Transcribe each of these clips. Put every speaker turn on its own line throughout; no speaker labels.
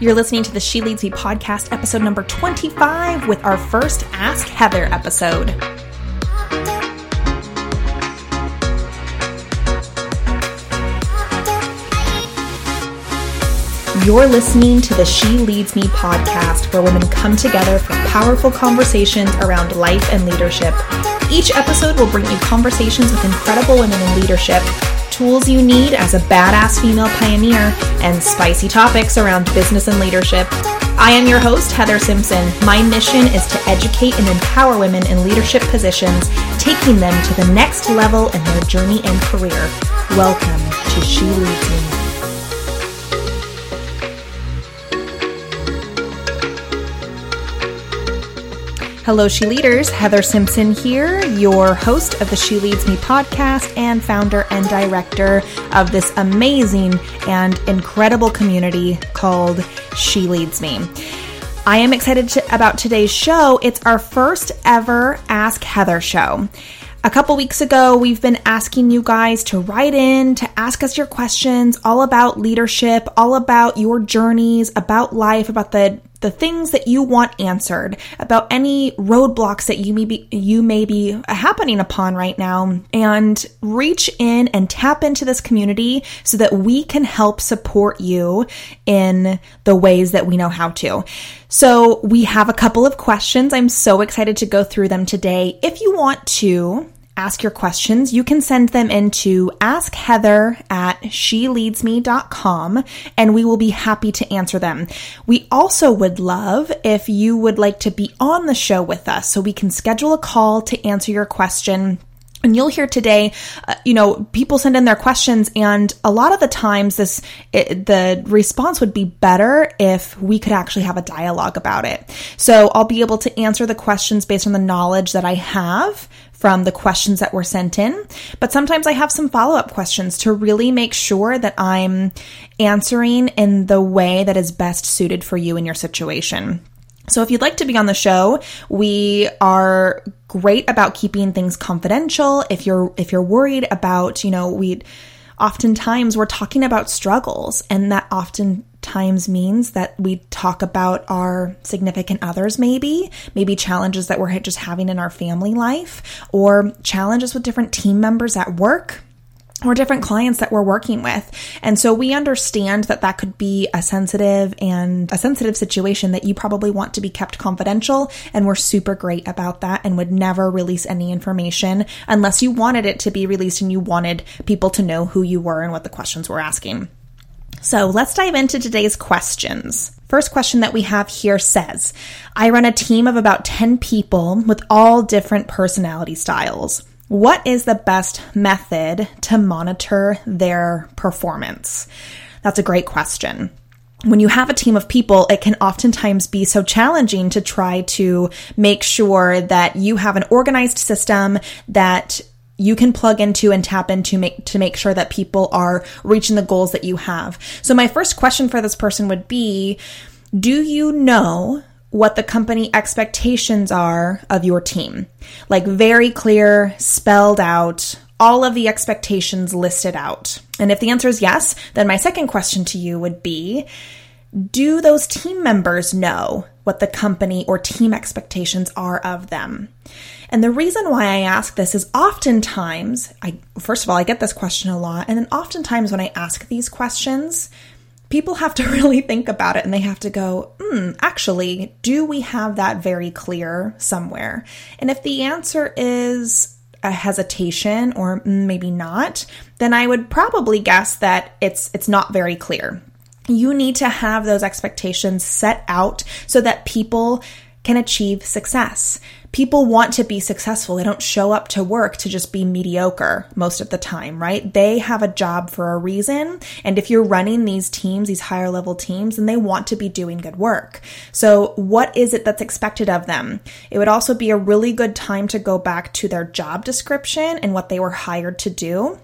You're listening to the She Leads Me podcast, episode number 25, with our first Ask Heather episode. You're listening to the She Leads Me podcast, where women come together for powerful conversations around life and leadership. Each episode will bring you conversations with incredible women in leadership tools you need as a badass female pioneer, and spicy topics around business and leadership. I am your host, Heather Simpson. My mission is to educate and empower women in leadership positions, taking them to the next level in their journey and career. Welcome to She Leads Me. Hello, She Leaders. Heather Simpson here, your host of the She Leads Me podcast and founder and director of this amazing and incredible community called She Leads Me. I am excited to, about today's show. It's our first ever Ask Heather show. A couple weeks ago, we've been asking you guys to write in, to ask us your questions all about leadership, all about your journeys, about life, about the the things that you want answered about any roadblocks that you may be you may be happening upon right now and reach in and tap into this community so that we can help support you in the ways that we know how to. So, we have a couple of questions. I'm so excited to go through them today. If you want to ask your questions, you can send them into askheather at sheleadsme.com and we will be happy to answer them. We also would love if you would like to be on the show with us so we can schedule a call to answer your question and you'll hear today, uh, you know, people send in their questions, and a lot of the times, this it, the response would be better if we could actually have a dialogue about it. So I'll be able to answer the questions based on the knowledge that I have from the questions that were sent in. But sometimes I have some follow up questions to really make sure that I'm answering in the way that is best suited for you in your situation. So if you'd like to be on the show, we are great about keeping things confidential. If you're if you're worried about, you know, we oftentimes we're talking about struggles and that oftentimes means that we talk about our significant others maybe maybe challenges that we're just having in our family life or challenges with different team members at work or different clients that we're working with. And so we understand that that could be a sensitive and a sensitive situation that you probably want to be kept confidential. And we're super great about that and would never release any information unless you wanted it to be released and you wanted people to know who you were and what the questions were asking. So let's dive into today's questions. First question that we have here says, I run a team of about 10 people with all different personality styles. What is the best method to monitor their performance? That's a great question. When you have a team of people, it can oftentimes be so challenging to try to make sure that you have an organized system that you can plug into and tap into make to make sure that people are reaching the goals that you have. So my first question for this person would be, do you know what the company expectations are of your team. Like very clear, spelled out, all of the expectations listed out. And if the answer is yes, then my second question to you would be Do those team members know what the company or team expectations are of them? And the reason why I ask this is oftentimes, I first of all, I get this question a lot, and then oftentimes when I ask these questions, people have to really think about it and they have to go, hmm, actually, do we have that very clear somewhere? And if the answer is a hesitation or maybe not, then I would probably guess that it's it's not very clear. You need to have those expectations set out so that people can achieve success people want to be successful. They don't show up to work to just be mediocre most of the time, right? They have a job for a reason. And if you're running these teams, these higher level teams, then they want to be doing good work. So what is it that's expected of them? It would also be a really good time to go back to their job description and what they were hired to do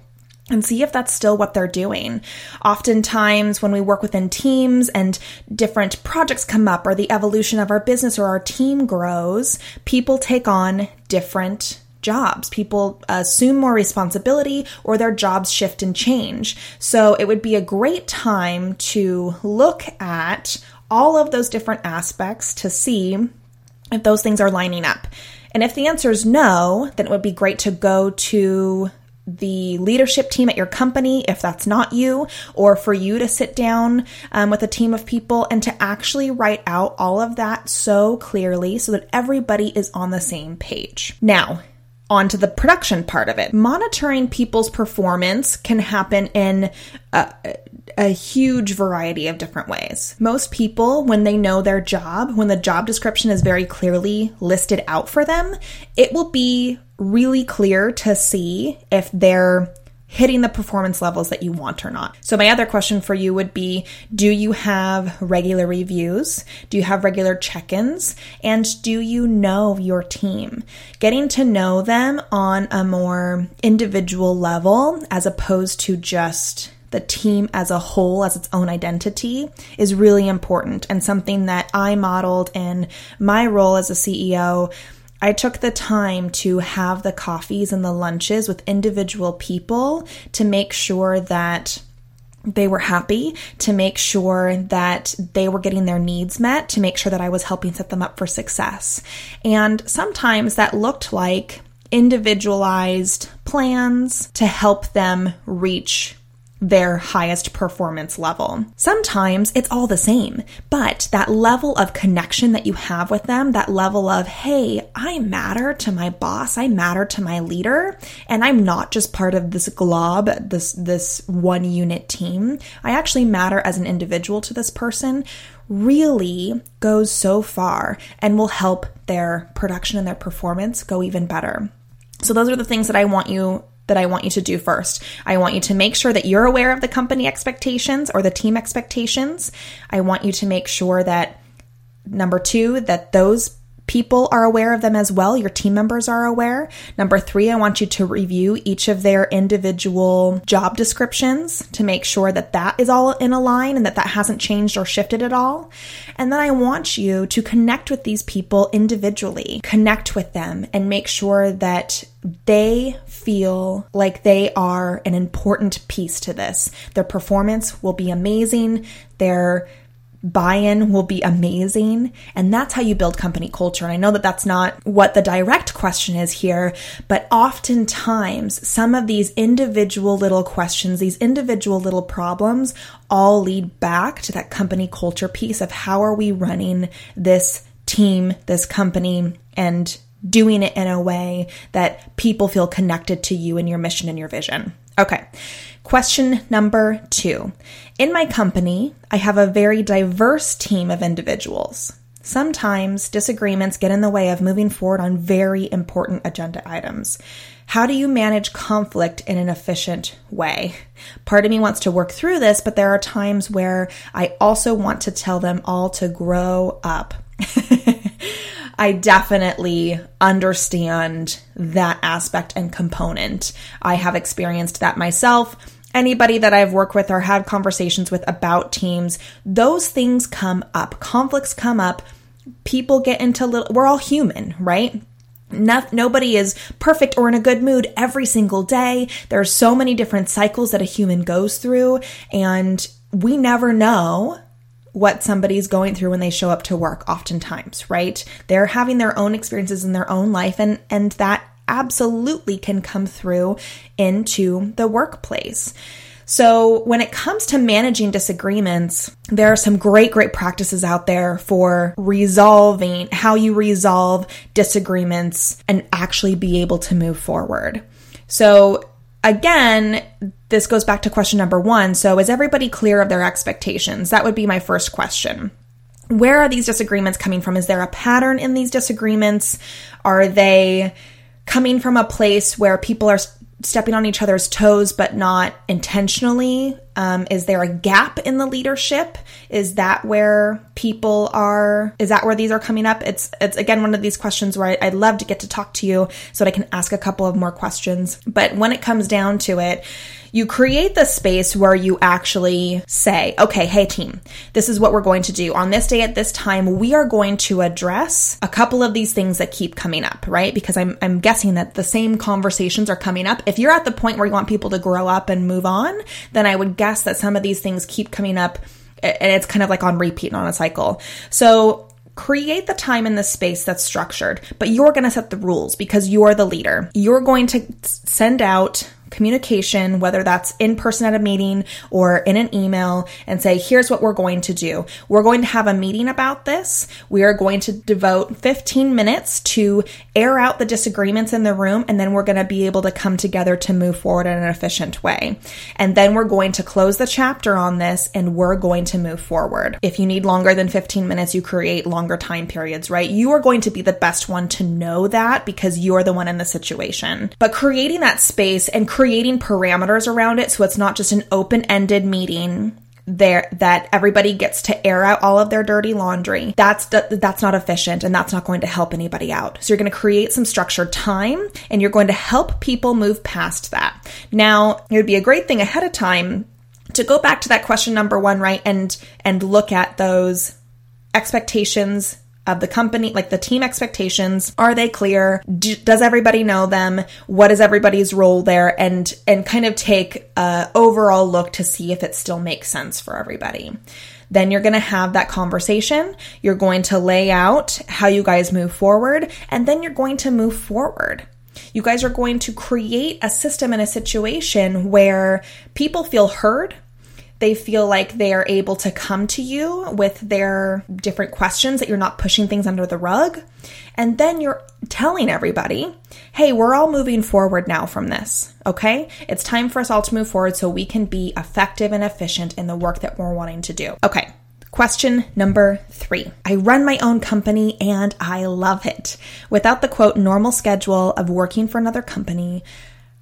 and see if that's still what they're doing. Oftentimes, when we work within teams and different projects come up, or the evolution of our business or our team grows, people take on different jobs. People assume more responsibility or their jobs shift and change. So it would be a great time to look at all of those different aspects to see if those things are lining up. And if the answer is no, then it would be great to go to the leadership team at your company, if that's not you, or for you to sit down um, with a team of people and to actually write out all of that so clearly so that everybody is on the same page. Now, on to the production part of it. Monitoring people's performance can happen in a, a, huge variety of different ways. Most people, when they know their job, when the job description is very clearly listed out for them, it will be really clear to see if they're hitting the performance levels that you want or not. So, my other question for you would be Do you have regular reviews? Do you have regular check ins? And do you know your team? Getting to know them on a more individual level as opposed to just the team as a whole, as its own identity, is really important and something that I modeled in my role as a CEO I took the time to have the coffees and the lunches with individual people to make sure that they were happy, to make sure that they were getting their needs met, to make sure that I was helping set them up for success. And sometimes that looked like individualized plans to help them reach their highest performance level. Sometimes it's all the same, but that level of connection that you have with them, that level of, hey, I matter to my boss, I matter to my leader, and I'm not just part of this glob, this this one unit team. I actually matter as an individual to this person really goes so far and will help their production and their performance go even better. So those are the things that I want you that I want you to do first. I want you to make sure that you're aware of the company expectations or the team expectations. I want you to make sure that number two, that those people are aware of them as well. Your team members are aware. Number three, I want you to review each of their individual job descriptions to make sure that that is all in a line and that that hasn't changed or shifted at all. And then I want you to connect with these people individually, connect with them and make sure that they feel like they are an important piece to this. Their performance will be amazing. Their buy in will be amazing. And that's how you build company culture. And I know that that's not what the direct question is here, but oftentimes some of these individual little questions, these individual little problems all lead back to that company culture piece of how are we running this team, this company, and doing it in a way that people feel connected to you and your mission and your vision. Okay. Question number two. In my company, I have a very diverse team of individuals. Sometimes disagreements get in the way of moving forward on very important agenda items. How do you manage conflict in an efficient way? Part of me wants to work through this, but there are times where I also want to tell them all to grow up. I definitely understand that aspect and component. I have experienced that myself. Anybody that I've worked with or had conversations with about teams, those things come up. Conflicts come up. People get into little, we're all human, right? No, nobody is perfect or in a good mood every single day. There are so many different cycles that a human goes through, and we never know what somebody's going through when they show up to work oftentimes, right? They're having their own experiences in their own life and and that absolutely can come through into the workplace. So, when it comes to managing disagreements, there are some great, great practices out there for resolving how you resolve disagreements and actually be able to move forward. So, again, this goes back to question number one. So, is everybody clear of their expectations? That would be my first question. Where are these disagreements coming from? Is there a pattern in these disagreements? Are they coming from a place where people are stepping on each other's toes but not intentionally? Um, is there a gap in the leadership? Is that where people are? Is that where these are coming up? It's it's again one of these questions where I, I'd love to get to talk to you so that I can ask a couple of more questions. But when it comes down to it, you create the space where you actually say, okay, hey team, this is what we're going to do. On this day at this time, we are going to address a couple of these things that keep coming up, right? Because I'm, I'm guessing that the same conversations are coming up. If you're at the point where you want people to grow up and move on, then I would that some of these things keep coming up and it's kind of like on repeat and on a cycle. So create the time in the space that's structured, but you're going to set the rules because you're the leader. You're going to send out communication, whether that's in person at a meeting or in an email, and say, here's what we're going to do. We're going to have a meeting about this. We are going to devote 15 minutes to air out the disagreements in the room, and then we're going to be able to come together to move forward in an efficient way. And then we're going to close the chapter on this and we're going to move forward. If you need longer than 15 minutes, you create longer time periods, right? You are going to be the best one to know that because you're the one in the situation. But creating that space and creating creating parameters around it so it's not just an open-ended meeting there that everybody gets to air out all of their dirty laundry. That's that's not efficient and that's not going to help anybody out. So you're going to create some structured time and you're going to help people move past that. Now, it would be a great thing ahead of time to go back to that question number 1, right? And and look at those expectations of the company, like the team expectations. Are they clear? Do, does everybody know them? What is everybody's role there? And, and kind of take a overall look to see if it still makes sense for everybody. Then you're going to have that conversation. You're going to lay out how you guys move forward, and then you're going to move forward. You guys are going to create a system and a situation where people feel heard, they feel like they are able to come to you with their different questions, that you're not pushing things under the rug. And then you're telling everybody, hey, we're all moving forward now from this, okay? It's time for us all to move forward so we can be effective and efficient in the work that we're wanting to do. Okay. Question number three. I run my own company and I love it. Without the quote normal schedule of working for another company,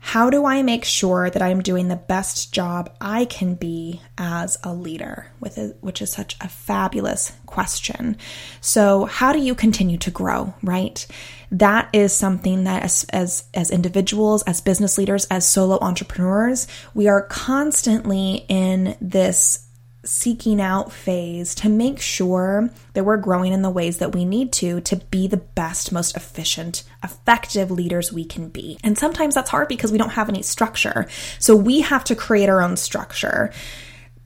how do I make sure that I'm doing the best job I can be as a leader? With which is such a fabulous question. So, how do you continue to grow, right? That is something that as as as individuals, as business leaders, as solo entrepreneurs, we are constantly in this seeking out phase to make sure that we're growing in the ways that we need to to be the best, most efficient, effective leaders we can be. And sometimes that's hard because we don't have any structure. So we have to create our own structure.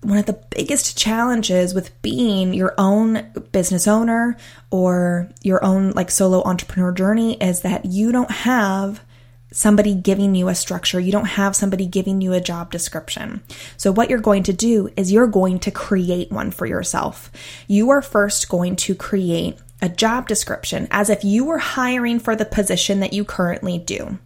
One of the biggest challenges with being your own business owner or your own like solo entrepreneur journey is that you don't have somebody giving you a structure. You don't have somebody giving you a job description. So, what you're going to do is you're going to create one for yourself. You are first going to create a job description as if you were hiring for the position that you currently do.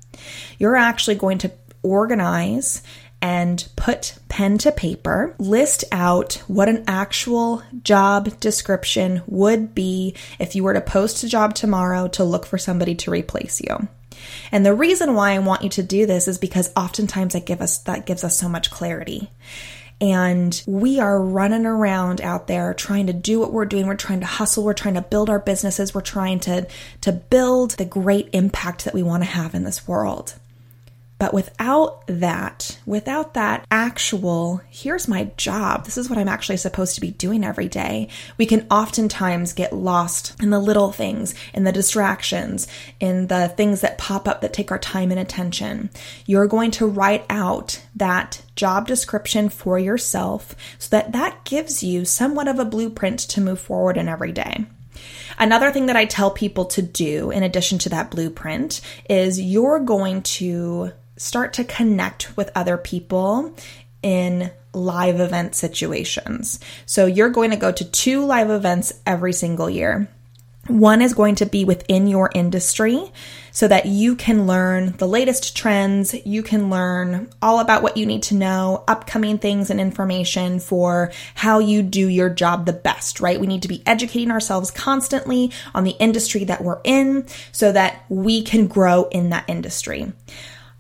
You're actually going to organize and put pen to paper, list out what an actual job description would be if you were to post a job tomorrow to look for somebody to replace you. And the reason why I want you to do this is because oftentimes that give us that gives us so much clarity. And we are running around out there trying to do what we're doing. We're trying to hustle. We're trying to build our businesses. We're trying to, to build the great impact that we want to have in this world. But without that, without that actual, here's my job, this is what I'm actually supposed to be doing every day, we can oftentimes get lost in the little things, in the distractions, in the things that pop up that take our time and attention. You're going to write out that job description for yourself so that that gives you somewhat of a blueprint to move forward in every day. Another thing that I tell people to do in addition to that blueprint is you're going to start to connect with other people in live event situations. So you're going to go to two live events every single year. One is going to be within your industry so that you can learn the latest trends, you can learn all about what you need to know, upcoming things and information for how you do your job the best, right? We need to be educating ourselves constantly on the industry that we're in so that we can grow in that industry.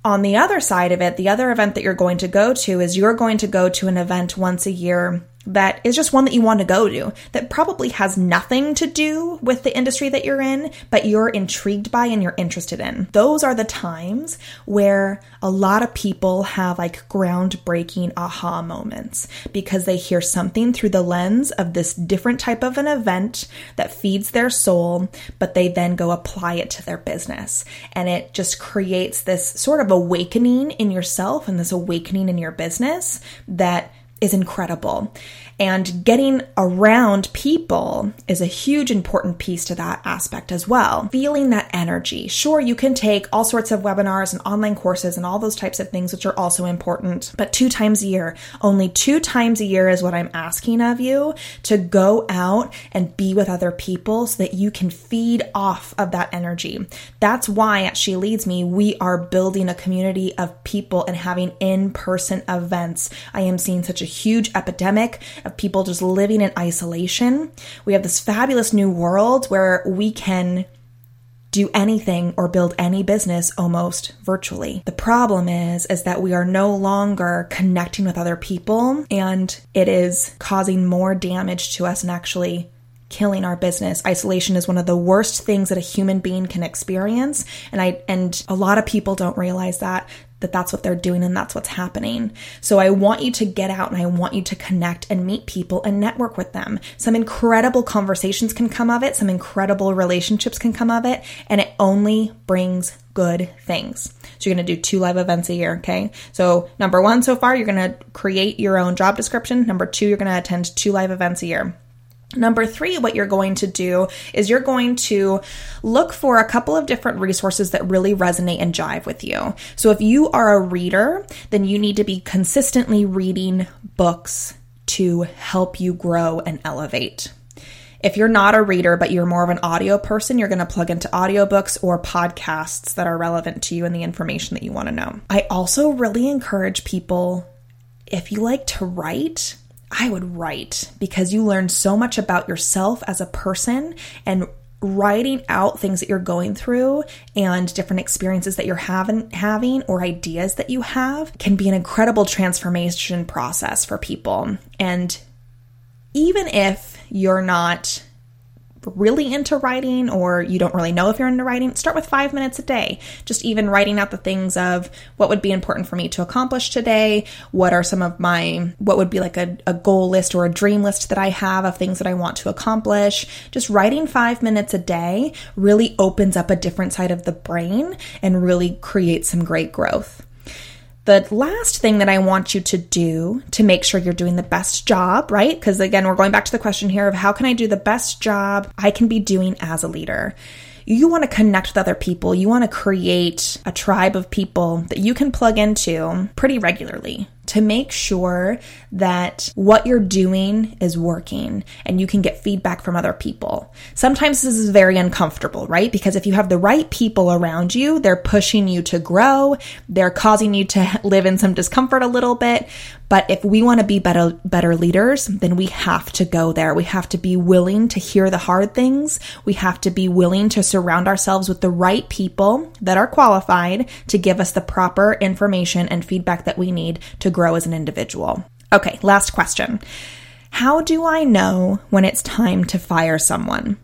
On the other side of it, the other event that you're going to go to is you're going to go to an event once a year that is just one that you want to go to that probably has nothing to do with the industry that you're in, but you're intrigued by and you're interested in. Those are the times where a lot of people have like groundbreaking aha moments because they hear something through the lens of this different type of an event that feeds their soul, but they then go apply it to their business. And it just creates this sort of awakening in yourself and this awakening in your business that is incredible. And getting around people is a huge important piece to that aspect as well. Feeling that energy. Sure, you can take all sorts of webinars and online courses and all those types of things, which are also important, but two times a year, only two times a year is what I'm asking of you to go out and be with other people so that you can feed off of that energy. That's why at She Leads Me, we are building a community of people and having in person events. I am seeing such a huge epidemic of people just living in isolation. We have this fabulous new world where we can do anything or build any business almost virtually. The problem is is that we are no longer connecting with other people and it is causing more damage to us and actually killing our business. Isolation is one of the worst things that a human being can experience and I and a lot of people don't realize that that that's what they're doing and that's what's happening. So I want you to get out and I want you to connect and meet people and network with them. Some incredible conversations can come of it, some incredible relationships can come of it, and it only brings good things. So you're going to do two live events a year, okay? So number 1 so far, you're going to create your own job description. Number 2, you're going to attend two live events a year. Number three, what you're going to do is you're going to look for a couple of different resources that really resonate and jive with you. So if you are a reader, then you need to be consistently reading books to help you grow and elevate. If you're not a reader, but you're more of an audio person, you're going to plug into audiobooks or podcasts that are relevant to you and the information that you want to know. I also really encourage people, if you like to write, I would write because you learn so much about yourself as a person and writing out things that you're going through and different experiences that you're having having or ideas that you have can be an incredible transformation process for people. And even if you're not really into writing or you don't really know if you're into writing, start with five minutes a day. Just even writing out the things of what would be important for me to accomplish today. What are some of my, what would be like a, a goal list or a dream list that I have of things that I want to accomplish. Just writing five minutes a day really opens up a different side of the brain and really creates some great growth. The last thing that I want you to do to make sure you're doing the best job, right? Because again, we're going back to the question here of how can I do the best job I can be doing as a leader? You want to connect with other people. You want to create a tribe of people that you can plug into pretty regularly to make sure that what you're doing is working and you can get feedback from other people. Sometimes this is very uncomfortable, right? Because if you have the right people around you, they're pushing you to grow, they're causing you to live in some discomfort a little bit. But if we want to be better better leaders, then we have to go there. We have to be willing to hear the hard things. We have to be willing to surround ourselves with the right people that are qualified to give us the proper information and feedback that we need to grow as an individual. Okay, last question. How do I know when it's time to fire someone?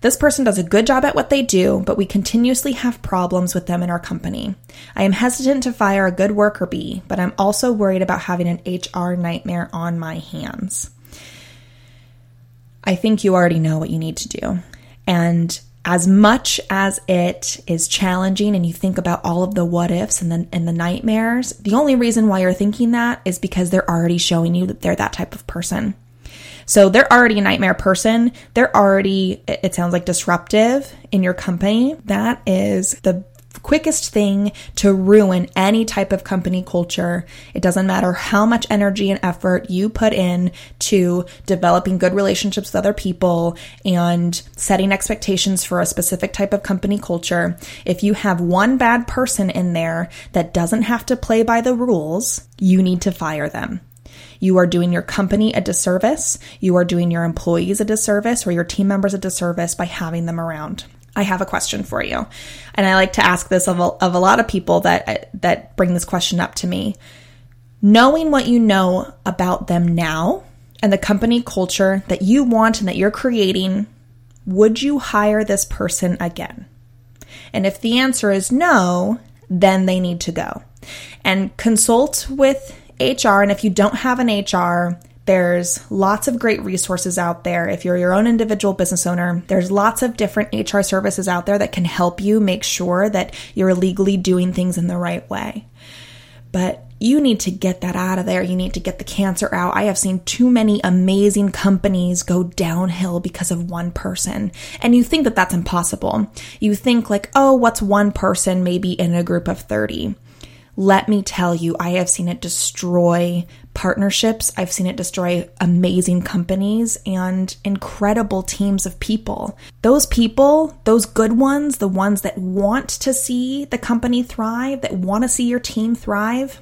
This person does a good job at what they do, but we continuously have problems with them in our company. I am hesitant to fire a good worker bee, but I'm also worried about having an HR nightmare on my hands. I think you already know what you need to do. And as much as it is challenging and you think about all of the what ifs and the, and the nightmares, the only reason why you're thinking that is because they're already showing you that they're that type of person. So they're already a nightmare person. They're already, it sounds like disruptive in your company. That is the quickest thing to ruin any type of company culture. It doesn't matter how much energy and effort you put in to developing good relationships with other people and setting expectations for a specific type of company culture. If you have one bad person in there that doesn't have to play by the rules, you need to fire them. You are doing your company a disservice. You are doing your employees a disservice or your team members a disservice by having them around. I have a question for you. And I like to ask this of a, of a lot of people that that bring this question up to me. Knowing what you know about them now and the company culture that you want and that you're creating, would you hire this person again? And if the answer is no, then they need to go. And consult with HR. And if you don't have an HR, there's lots of great resources out there. If you're your own individual business owner, there's lots of different HR services out there that can help you make sure that you're legally doing things in the right way. But you need to get that out of there. You need to get the cancer out. I have seen too many amazing companies go downhill because of one person. And you think that that's impossible. You think, like, oh, what's one person maybe in a group of 30? Let me tell you, I have seen it destroy partnerships. I've seen it destroy amazing companies and incredible teams of people. Those people, those good ones, the ones that want to see the company thrive, that want to see your team thrive,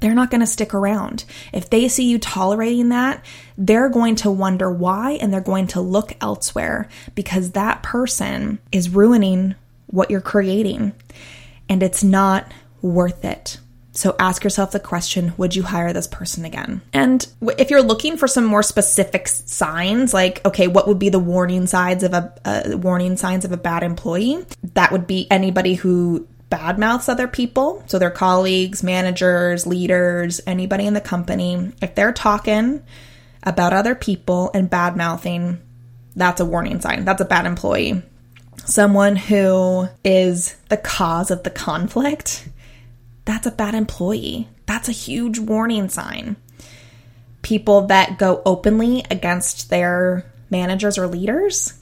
they're not going to stick around. If they see you tolerating that, they're going to wonder why and they're going to look elsewhere because that person is ruining what you're creating and it's not worth it. So ask yourself the question Would you hire this person again? And if you're looking for some more specific signs, like, okay, what would be the warning signs of a uh, warning signs of a bad employee? That would be anybody who badmouths other people, so their colleagues, managers, leaders, anybody in the company, if they're talking about other people and bad mouthing, that's a warning sign. That's a bad employee. Someone who is the cause of the conflict, that's a bad employee. That's a huge warning sign. People that go openly against their managers or leaders,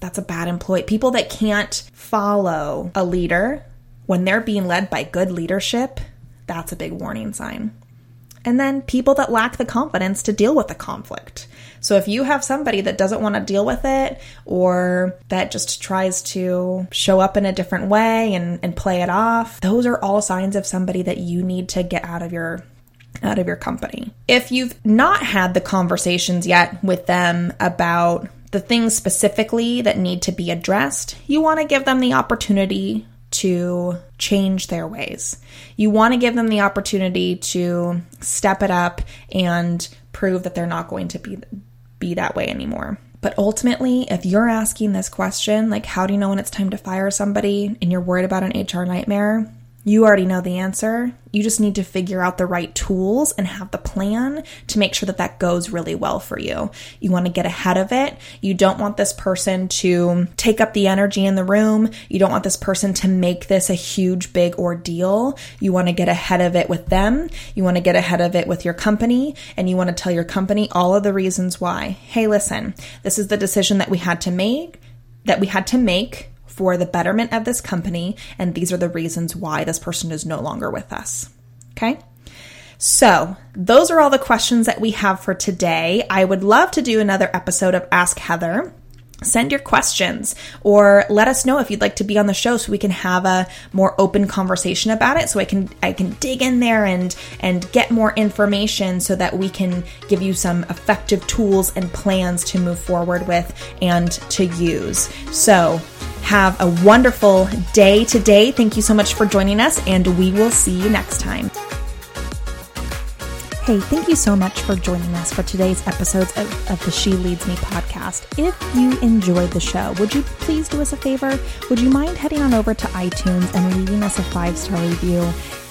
that's a bad employee. People that can't follow a leader when they're being led by good leadership, that's a big warning sign. And then people that lack the confidence to deal with the conflict. So if you have somebody that doesn't want to deal with it or that just tries to show up in a different way and, and play it off, those are all signs of somebody that you need to get out of your out of your company. If you've not had the conversations yet with them about the things specifically that need to be addressed, you want to give them the opportunity to change their ways. You want to give them the opportunity to step it up and prove that they're not going to be be that way anymore. But ultimately, if you're asking this question, like how do you know when it's time to fire somebody and you're worried about an HR nightmare, you already know the answer. You just need to figure out the right tools and have the plan to make sure that that goes really well for you. You want to get ahead of it. You don't want this person to take up the energy in the room. You don't want this person to make this a huge, big ordeal. You want to get ahead of it with them. You want to get ahead of it with your company and you want to tell your company all of the reasons why. Hey, listen, this is the decision that we had to make, that we had to make for the betterment of this company, and these are the reasons why this person is no longer with us. Okay? So, those are all the questions that we have for today. I would love to do another episode of Ask Heather send your questions or let us know if you'd like to be on the show so we can have a more open conversation about it so I can I can dig in there and and get more information so that we can give you some effective tools and plans to move forward with and to use. So, have a wonderful day today. Thank you so much for joining us and we will see you next time. Hey, thank you so much for joining us for today's episodes of, of, the She Leads Me podcast. If you enjoyed the show, would you please do us a favor? Would you mind heading on over to iTunes and leaving us a five star review?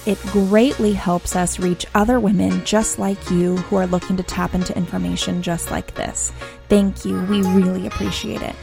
It greatly helps us reach other women just like you who are looking to tap into information just like this. Thank you. We really appreciate it.